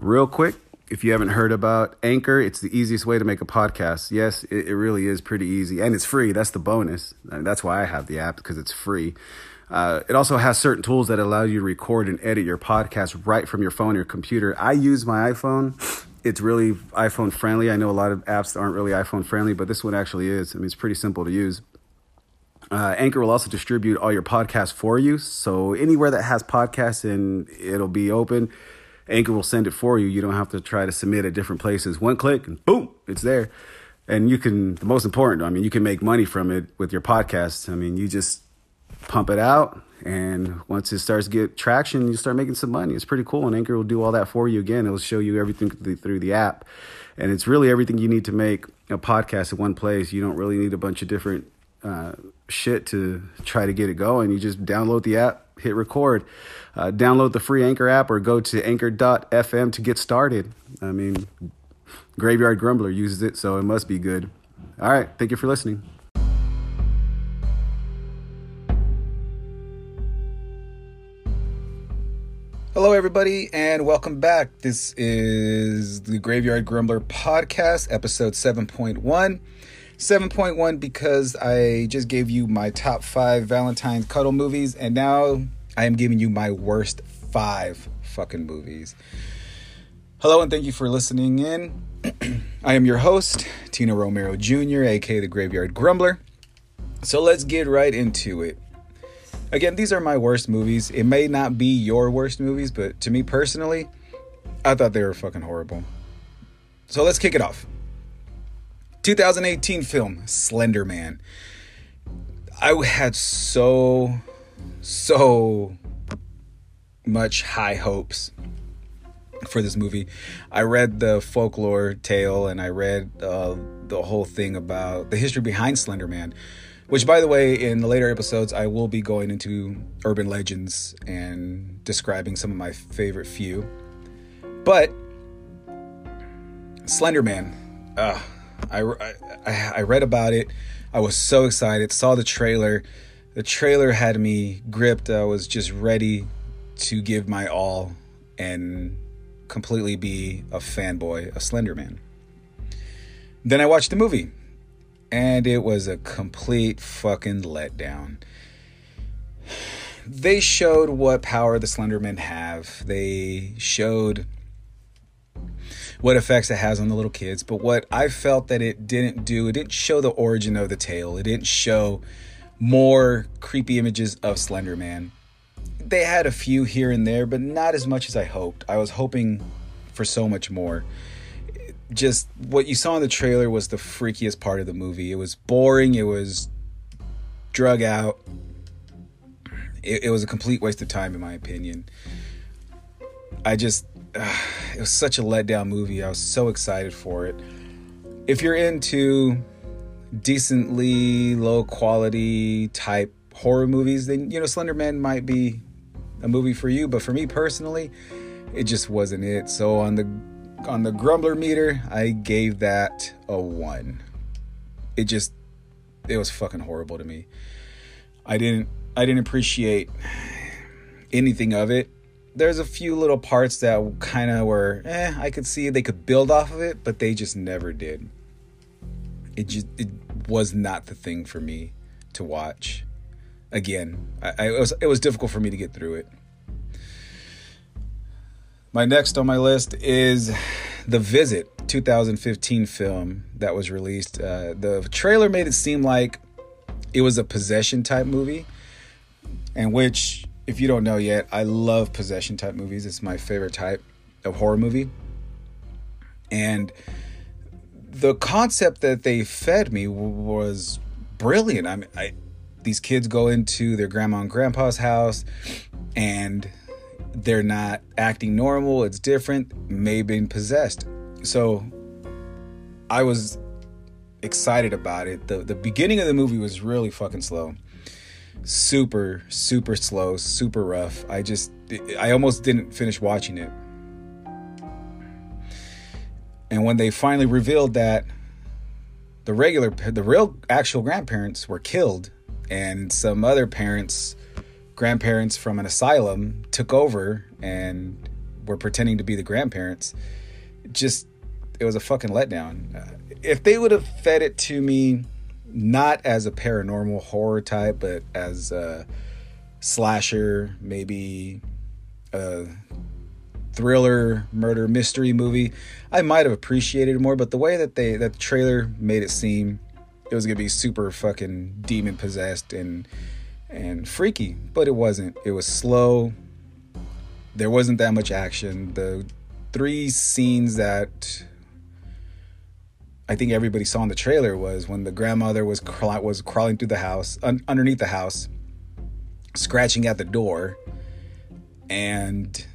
Real quick, if you haven't heard about Anchor, it's the easiest way to make a podcast. Yes, it, it really is pretty easy, and it's free. That's the bonus. And that's why I have the app because it's free. Uh, it also has certain tools that allow you to record and edit your podcast right from your phone or computer. I use my iPhone. It's really iPhone friendly. I know a lot of apps aren't really iPhone friendly, but this one actually is. I mean, it's pretty simple to use. Uh, Anchor will also distribute all your podcasts for you. So anywhere that has podcasts and it'll be open, Anchor will send it for you. You don't have to try to submit at different places. One click and boom, it's there. And you can, the most important, I mean, you can make money from it with your podcast. I mean, you just pump it out. And once it starts to get traction, you start making some money. It's pretty cool. And Anchor will do all that for you again. It'll show you everything through the app. And it's really everything you need to make a podcast in one place. You don't really need a bunch of different uh, shit to try to get it going. You just download the app, hit record, uh, download the free Anchor app, or go to anchor.fm to get started. I mean, Graveyard Grumbler uses it, so it must be good. All right. Thank you for listening. Hello, everybody, and welcome back. This is the Graveyard Grumbler podcast, episode 7.1. 7.1 because I just gave you my top five Valentine's cuddle movies, and now I am giving you my worst five fucking movies. Hello, and thank you for listening in. I am your host, Tina Romero Jr., aka the Graveyard Grumbler. So let's get right into it. Again, these are my worst movies. It may not be your worst movies, but to me personally, I thought they were fucking horrible. So let's kick it off. 2018 film Slender Man. I had so, so much high hopes for this movie. I read the folklore tale and I read uh, the whole thing about the history behind Slender Man, which, by the way, in the later episodes, I will be going into urban legends and describing some of my favorite few. But Slender Man, uh, I, I, I read about it. I was so excited. Saw the trailer. The trailer had me gripped. I was just ready to give my all and completely be a fanboy of Slender Man. Then I watched the movie, and it was a complete fucking letdown. They showed what power the Slendermen have. They showed what effects it has on the little kids. But what I felt that it didn't do, it didn't show the origin of the tale. It didn't show more creepy images of Slender Man. They had a few here and there, but not as much as I hoped. I was hoping for so much more. Just what you saw in the trailer was the freakiest part of the movie. It was boring, it was drug out. It, it was a complete waste of time, in my opinion. I just uh, it was such a letdown movie. I was so excited for it. If you're into decently low quality type horror movies, then you know Slender Man might be a movie for you. But for me personally, it just wasn't it. So on the on the Grumbler meter, I gave that a one. It just it was fucking horrible to me. I didn't I didn't appreciate anything of it there's a few little parts that kind of were, eh, I could see they could build off of it, but they just never did. It just it was not the thing for me to watch. Again, I, I it was it was difficult for me to get through it. My next on my list is The Visit, 2015 film that was released. Uh, the trailer made it seem like it was a possession type movie, and which if you don't know yet, I love possession type movies. It's my favorite type of horror movie. And the concept that they fed me was brilliant. I mean, I, these kids go into their grandma and grandpa's house and they're not acting normal, it's different, may been possessed. So I was excited about it. The the beginning of the movie was really fucking slow super super slow super rough i just i almost didn't finish watching it and when they finally revealed that the regular the real actual grandparents were killed and some other parents grandparents from an asylum took over and were pretending to be the grandparents. Just it was a fucking letdown. Uh, if they would have fed it to me not as a paranormal horror type, but as a slasher, maybe a thriller murder mystery movie, I might have appreciated more. But the way that they that the trailer made it seem it was gonna be super fucking demon possessed and and freaky, but it wasn't. It was slow. There wasn't that much action. The three scenes that I think everybody saw in the trailer was when the grandmother was was crawling through the house, un- underneath the house, scratching at the door, and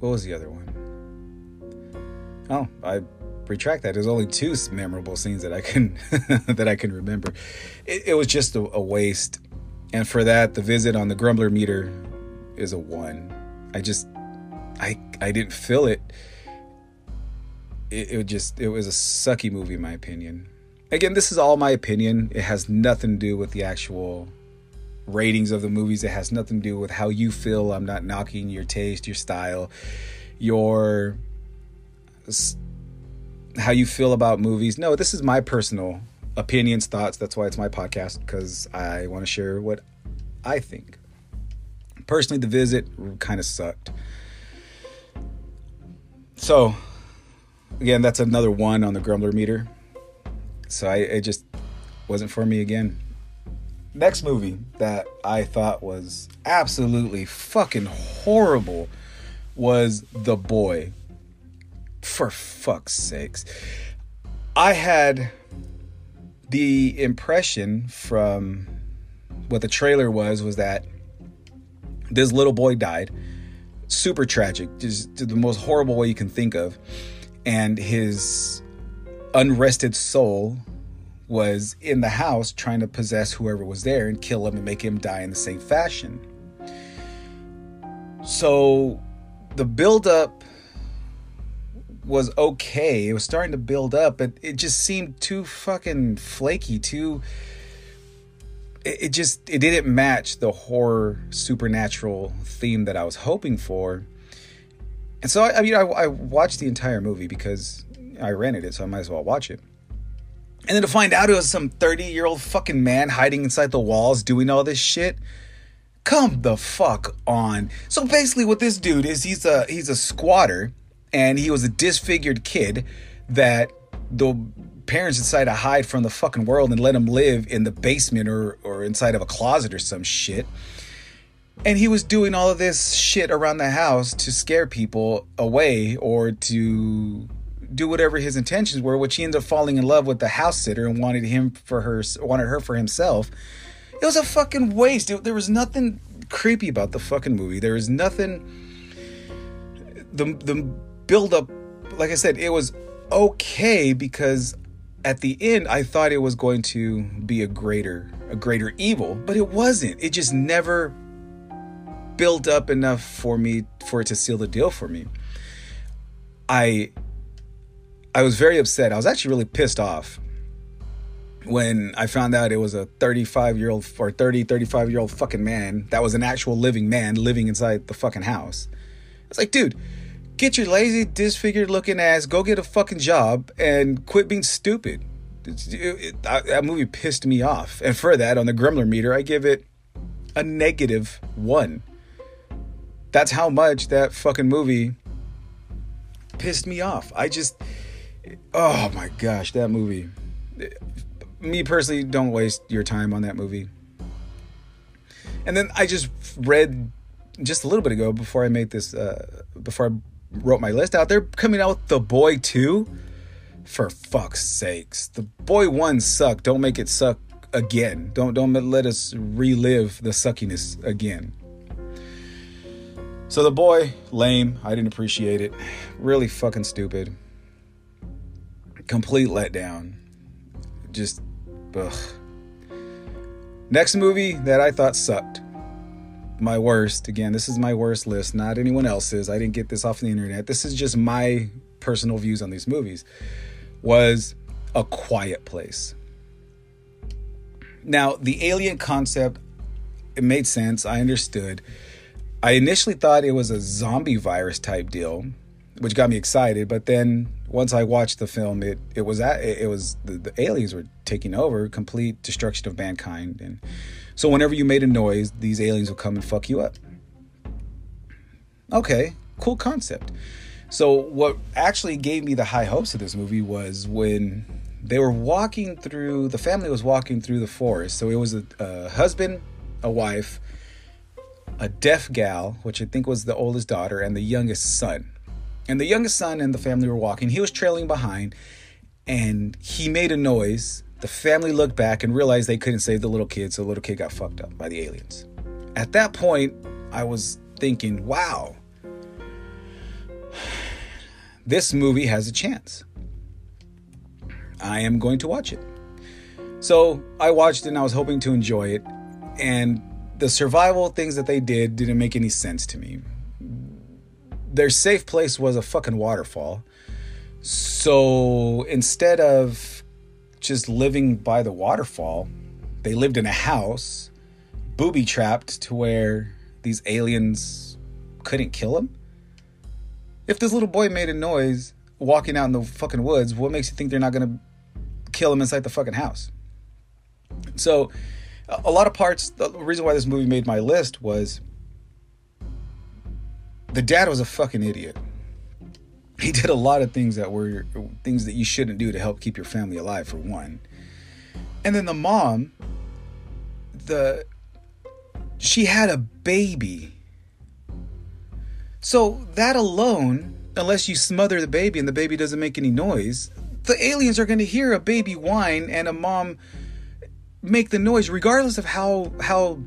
what was the other one? Oh, I retract that. There's only two memorable scenes that I can that I can remember. It, it was just a, a waste, and for that, the visit on the Grumbler meter is a one. I just I I didn't feel it it, it just it was a sucky movie in my opinion. Again, this is all my opinion. It has nothing to do with the actual ratings of the movies. It has nothing to do with how you feel. I'm not knocking your taste, your style, your how you feel about movies. No, this is my personal opinions, thoughts. That's why it's my podcast because I want to share what I think. Personally, the visit kind of sucked. So, again, that's another one on the grumbler meter. So I it just wasn't for me again. Next movie that I thought was absolutely fucking horrible was The Boy. For fuck's sakes. I had the impression from what the trailer was was that this little boy died. Super tragic, just the most horrible way you can think of and his unrested soul was in the house trying to possess whoever was there and kill him and make him die in the same fashion. So the buildup was okay. It was starting to build up, but it just seemed too fucking flaky, too it, just it didn't match the horror supernatural theme that I was hoping for. And so, I, I mean, I, I watched the entire movie because I rented it, so I might as well watch it. And then to find out it was some 30 year old fucking man hiding inside the walls doing all this shit. Come the fuck on. So basically what this dude is, he's a he's a squatter and he was a disfigured kid that the parents decided to hide from the fucking world and let him live in the basement or or inside of a closet or some shit. And he was doing all of this shit around the house to scare people away or to do whatever his intentions were, which he ended up falling in love with the house sitter and wanted him for her, wanted her for himself. It was a fucking waste. It, there was nothing creepy about the fucking movie. There was nothing. The the build up, like I said, it was okay because at the end I thought it was going to be a greater a greater evil, but it wasn't. It just never built up enough for me for it to seal the deal for me. I I was very upset. I was actually really pissed off when I found out it was a 35 year old or 30, 35 year old fucking man that was an actual living man living inside the fucking house. It's like, dude, get your lazy, disfigured looking ass, go get a fucking job and quit being stupid. It, it, that movie pissed me off. And for that, on the Grumbler meter, I give it a negative one. That's how much that fucking movie pissed me off. I just, oh my gosh, that movie. Me personally, don't waste your time on that movie. And then I just read just a little bit ago before I made this, uh, before I wrote my list out, they're coming out with The Boy 2. For fuck's sakes. The Boy 1 sucked. Don't make it suck again. Don't don't let us relive the suckiness again. So the boy, lame. I didn't appreciate it. Really fucking stupid. Complete letdown. Just, ugh. Next movie that I thought sucked. My worst. Again, this is my worst list, not anyone else's. I didn't get this off the internet. This is just my personal views on these movies. Was A Quiet Place. Now, the alien concept, it made sense. I understood I initially thought it was a zombie virus type deal, which got me excited. But then once I watched the film, it it was at, it was the, the aliens were taking over, complete destruction of mankind, and so whenever you made a noise, these aliens will come and fuck you up. Okay, cool concept. So what actually gave me the high hopes of this movie was when they were walking through the family was walking through the forest. So it was a, a husband, a wife, a deaf gal, which I think was the oldest daughter, and the youngest son. And the youngest son and the family were walking. He was trailing behind, and he made a noise. The family looked back and realized they couldn't save the little kid, so the little kid got fucked up by the aliens. At that point, I was thinking, wow, this movie has a chance. I am going to watch it. So I watched it and I was hoping to enjoy it. And the survival things that they did didn't make any sense to me. Their safe place was a fucking waterfall. So instead of just living by the waterfall, they lived in a house, booby trapped to where these aliens couldn't kill them. If this little boy made a noise walking out in the fucking woods, what makes you think they're not gonna kill him inside the fucking house? So, a lot of parts, the reason why this movie made my list was the dad was a fucking idiot. He did a lot of things that were things that you shouldn't do to help keep your family alive, for one. And then the mom, the she had a baby so that alone, unless you smother the baby and the baby doesn't make any noise, the aliens are going to hear a baby whine and a mom make the noise regardless of how how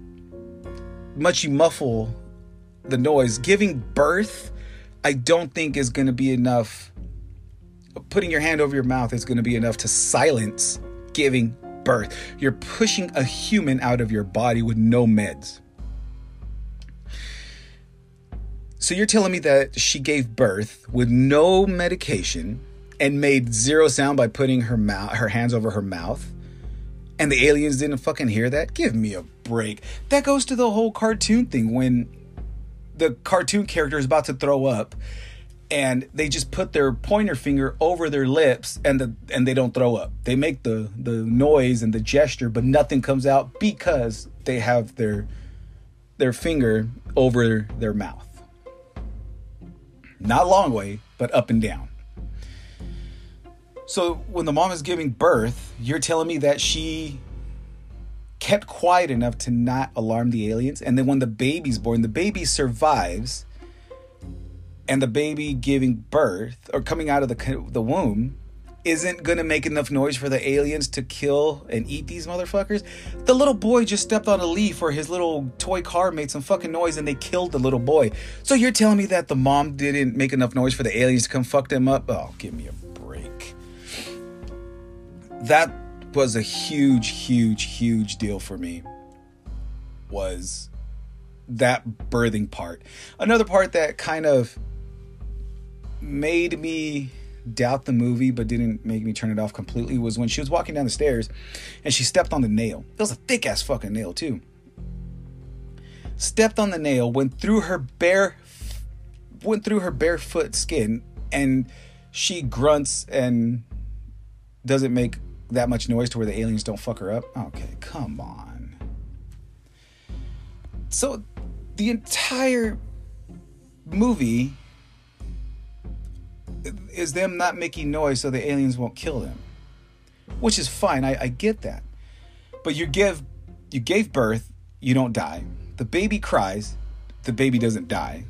much you muffle the noise. Giving birth, I don't think is going to be enough. Putting your hand over your mouth is going to be enough to silence giving birth. You're pushing a human out of your body with no meds. So you're telling me that she gave birth with no medication and made zero sound by putting her mouth her hands over her mouth? And the aliens didn't fucking hear that? Give me a break. That goes to the whole cartoon thing when the cartoon character is about to throw up and they just put their pointer finger over their lips and the and they don't throw up. They make the the noise and the gesture but nothing comes out because they have their their finger over their mouth. Not long way, but up and down. So when the mom is giving birth, you're telling me that she kept quiet enough to not alarm the aliens. And then when the baby's born, the baby survives. And the baby giving birth or coming out of the, the womb isn't gonna make enough noise for the aliens to kill and eat these motherfuckers. The little boy just stepped on a leaf or his little toy car made some fucking noise and they killed the little boy. So you're telling me that the mom didn't make enough noise for the aliens to come fuck them up? Oh, give me a. That was a huge, huge, huge deal for me. Was that birthing part. Another part that kind of made me doubt the movie but didn't make me turn it off completely was when she was walking down the stairs and she stepped on the nail. It was a thick ass fucking nail too. Stepped on the nail, went through her bare went through her barefoot skin and she grunts and doesn't make that much noise to where the aliens don't fuck her up. Okay, come on. So the entire movie is them not making noise so the aliens won't kill them, which is fine. I, I get that, but you give you gave birth, you don't die. The baby cries, the baby doesn't die.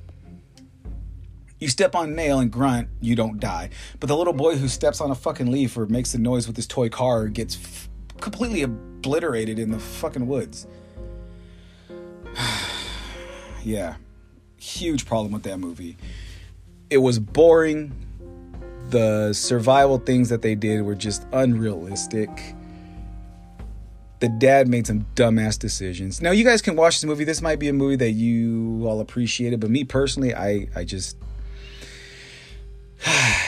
You step on a nail and grunt, you don't die. But the little boy who steps on a fucking leaf or makes a noise with his toy car gets f- completely obliterated in the fucking woods. yeah, huge problem with that movie. It was boring the survival things that they did were just unrealistic. The dad made some dumbass decisions. Now you guys can watch this movie. This might be a movie that you all appreciated, but me personally, I I just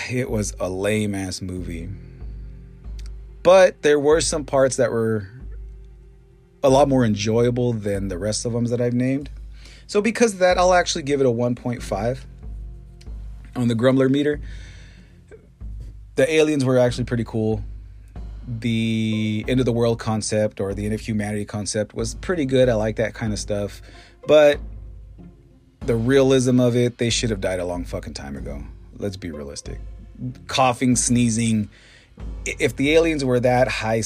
it was a lame ass movie. But there were some parts that were a lot more enjoyable than the rest of them that I've named. So because of that, I'll actually give it a 1.5 on the Grumbler meter. The aliens were actually pretty cool. The end of the world concept or the end of humanity concept was pretty good. I like that kind of stuff. But the realism of it, they should have died a long fucking time ago. Let's be realistic. Coughing, sneezing. If the aliens were that high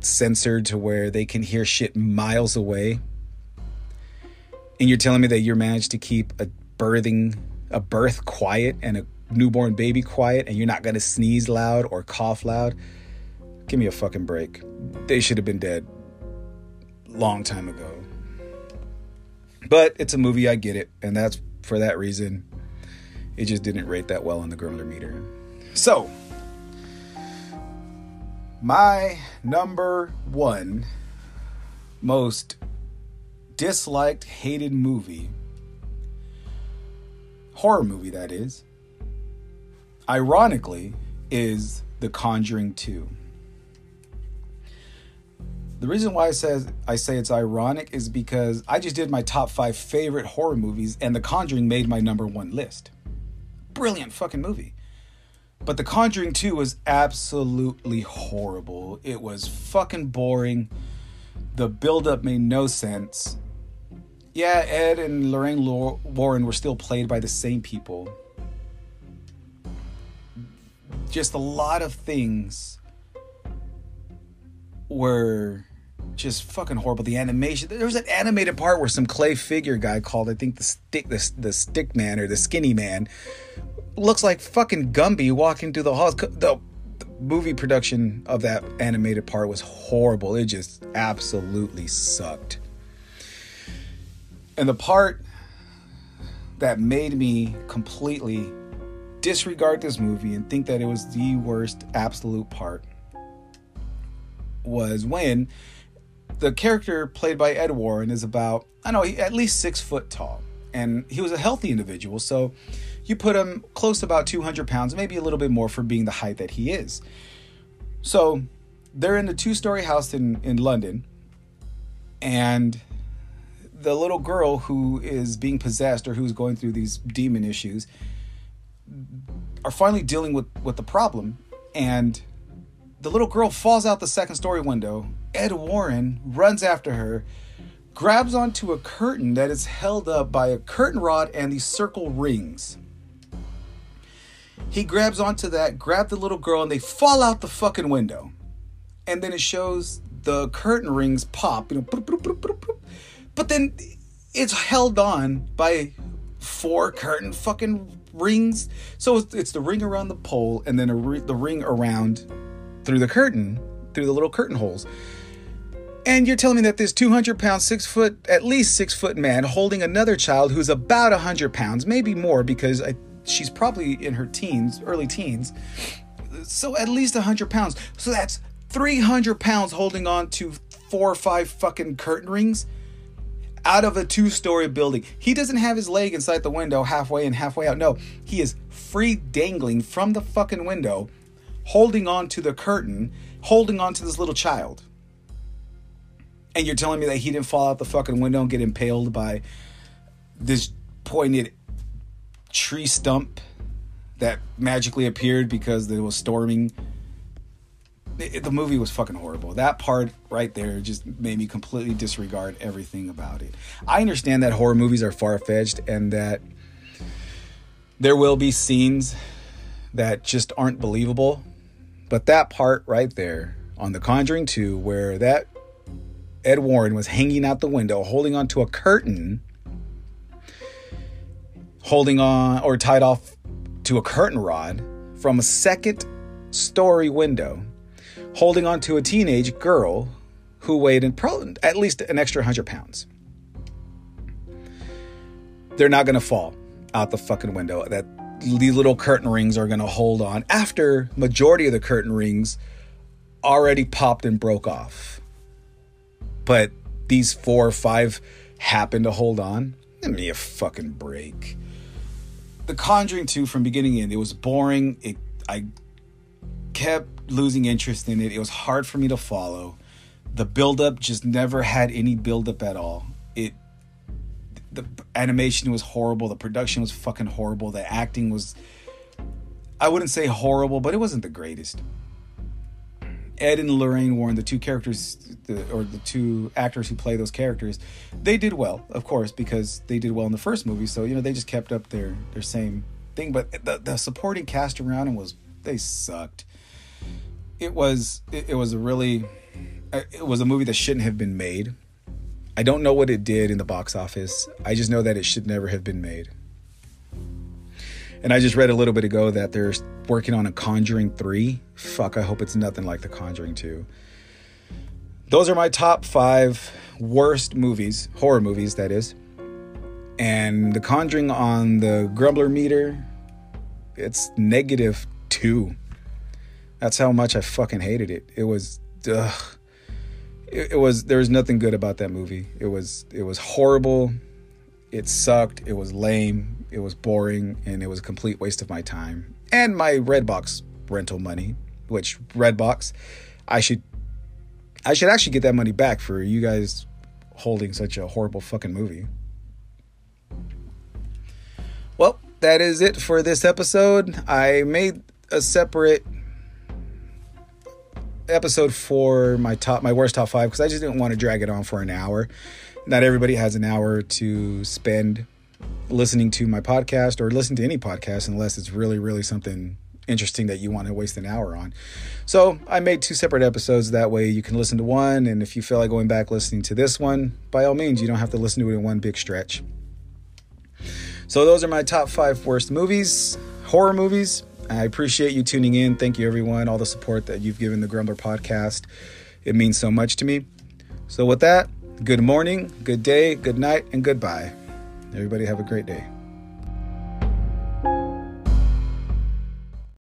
censored to where they can hear shit miles away, and you're telling me that you managed to keep a birthing a birth quiet and a newborn baby quiet and you're not to sneeze loud or cough loud give me a fucking break. They should have been dead long time ago. But it's a movie i get it and that's for that reason it just didn't rate that well on the Grumbler meter so my number one most disliked, hated movie, horror movie that is, ironically, is The Conjuring 2. The reason why I says I say it's ironic is because I just did my top five favorite horror movies, and The Conjuring made my number one list. Brilliant fucking movie. But The Conjuring 2 was absolutely horrible. It was fucking boring. The buildup made no sense yeah, Ed and Lorraine Warren were still played by the same people. Just a lot of things were just fucking horrible. The animation. There was an animated part where some clay figure guy called, I think the stick, the, the stick man or the skinny man, looks like fucking Gumby walking through the halls. The, the movie production of that animated part was horrible. It just absolutely sucked. And the part that made me completely disregard this movie and think that it was the worst absolute part was when the character played by Ed Warren is about, I know, at least six foot tall. And he was a healthy individual. So you put him close to about 200 pounds, maybe a little bit more for being the height that he is. So they're in a two story house in, in London. And the little girl who is being possessed or who's going through these demon issues are finally dealing with with the problem and the little girl falls out the second story window ed warren runs after her grabs onto a curtain that is held up by a curtain rod and these circle rings he grabs onto that grab the little girl and they fall out the fucking window and then it shows the curtain rings pop you know but then it's held on by four curtain fucking rings. So it's the ring around the pole and then the ring around through the curtain, through the little curtain holes. And you're telling me that this 200 pound, six foot, at least six foot man holding another child who's about 100 pounds, maybe more because I, she's probably in her teens, early teens. So at least 100 pounds. So that's 300 pounds holding on to four or five fucking curtain rings out of a two story building. He doesn't have his leg inside the window halfway in, halfway out. No, he is free dangling from the fucking window, holding on to the curtain, holding on to this little child. And you're telling me that he didn't fall out the fucking window and get impaled by this pointed tree stump that magically appeared because it was storming it, the movie was fucking horrible. That part right there just made me completely disregard everything about it. I understand that horror movies are far fetched and that there will be scenes that just aren't believable. But that part right there on The Conjuring 2, where that Ed Warren was hanging out the window, holding onto a curtain, holding on or tied off to a curtain rod from a second story window holding on to a teenage girl who weighed in probably at least an extra 100 pounds. They're not going to fall out the fucking window. That these little curtain rings are going to hold on after majority of the curtain rings already popped and broke off. But these four or five happen to hold on. Give me a fucking break. The Conjuring 2 from beginning to end, it was boring. It I kept losing interest in it. It was hard for me to follow. The buildup just never had any buildup at all. It the animation was horrible. The production was fucking horrible. The acting was, I wouldn't say horrible, but it wasn't the greatest. Ed and Lorraine Warren, the two characters, the, or the two actors who play those characters, they did well, of course, because they did well in the first movie. So you know they just kept up their their same thing. But the, the supporting cast around him was they sucked. It was it, it was a really it was a movie that shouldn't have been made. I don't know what it did in the box office. I just know that it should never have been made. And I just read a little bit ago that they're working on a Conjuring 3. Fuck, I hope it's nothing like The Conjuring 2. Those are my top five worst movies, horror movies, that is. And The Conjuring on the Grumbler meter, it's negative two. That's how much I fucking hated it. It was, ugh. It, it was, there was nothing good about that movie. It was, it was horrible. It sucked. It was lame it was boring and it was a complete waste of my time and my Redbox rental money, which Redbox, I should I should actually get that money back for you guys holding such a horrible fucking movie. Well, that is it for this episode. I made a separate episode for my top my worst top 5 cuz I just didn't want to drag it on for an hour. Not everybody has an hour to spend listening to my podcast or listen to any podcast unless it's really, really something interesting that you want to waste an hour on. So I made two separate episodes. That way you can listen to one. And if you feel like going back listening to this one, by all means, you don't have to listen to it in one big stretch. So those are my top five worst movies, horror movies. I appreciate you tuning in. Thank you, everyone, all the support that you've given the Grumbler podcast. It means so much to me. So, with that, good morning, good day, good night, and goodbye. Everybody have a great day.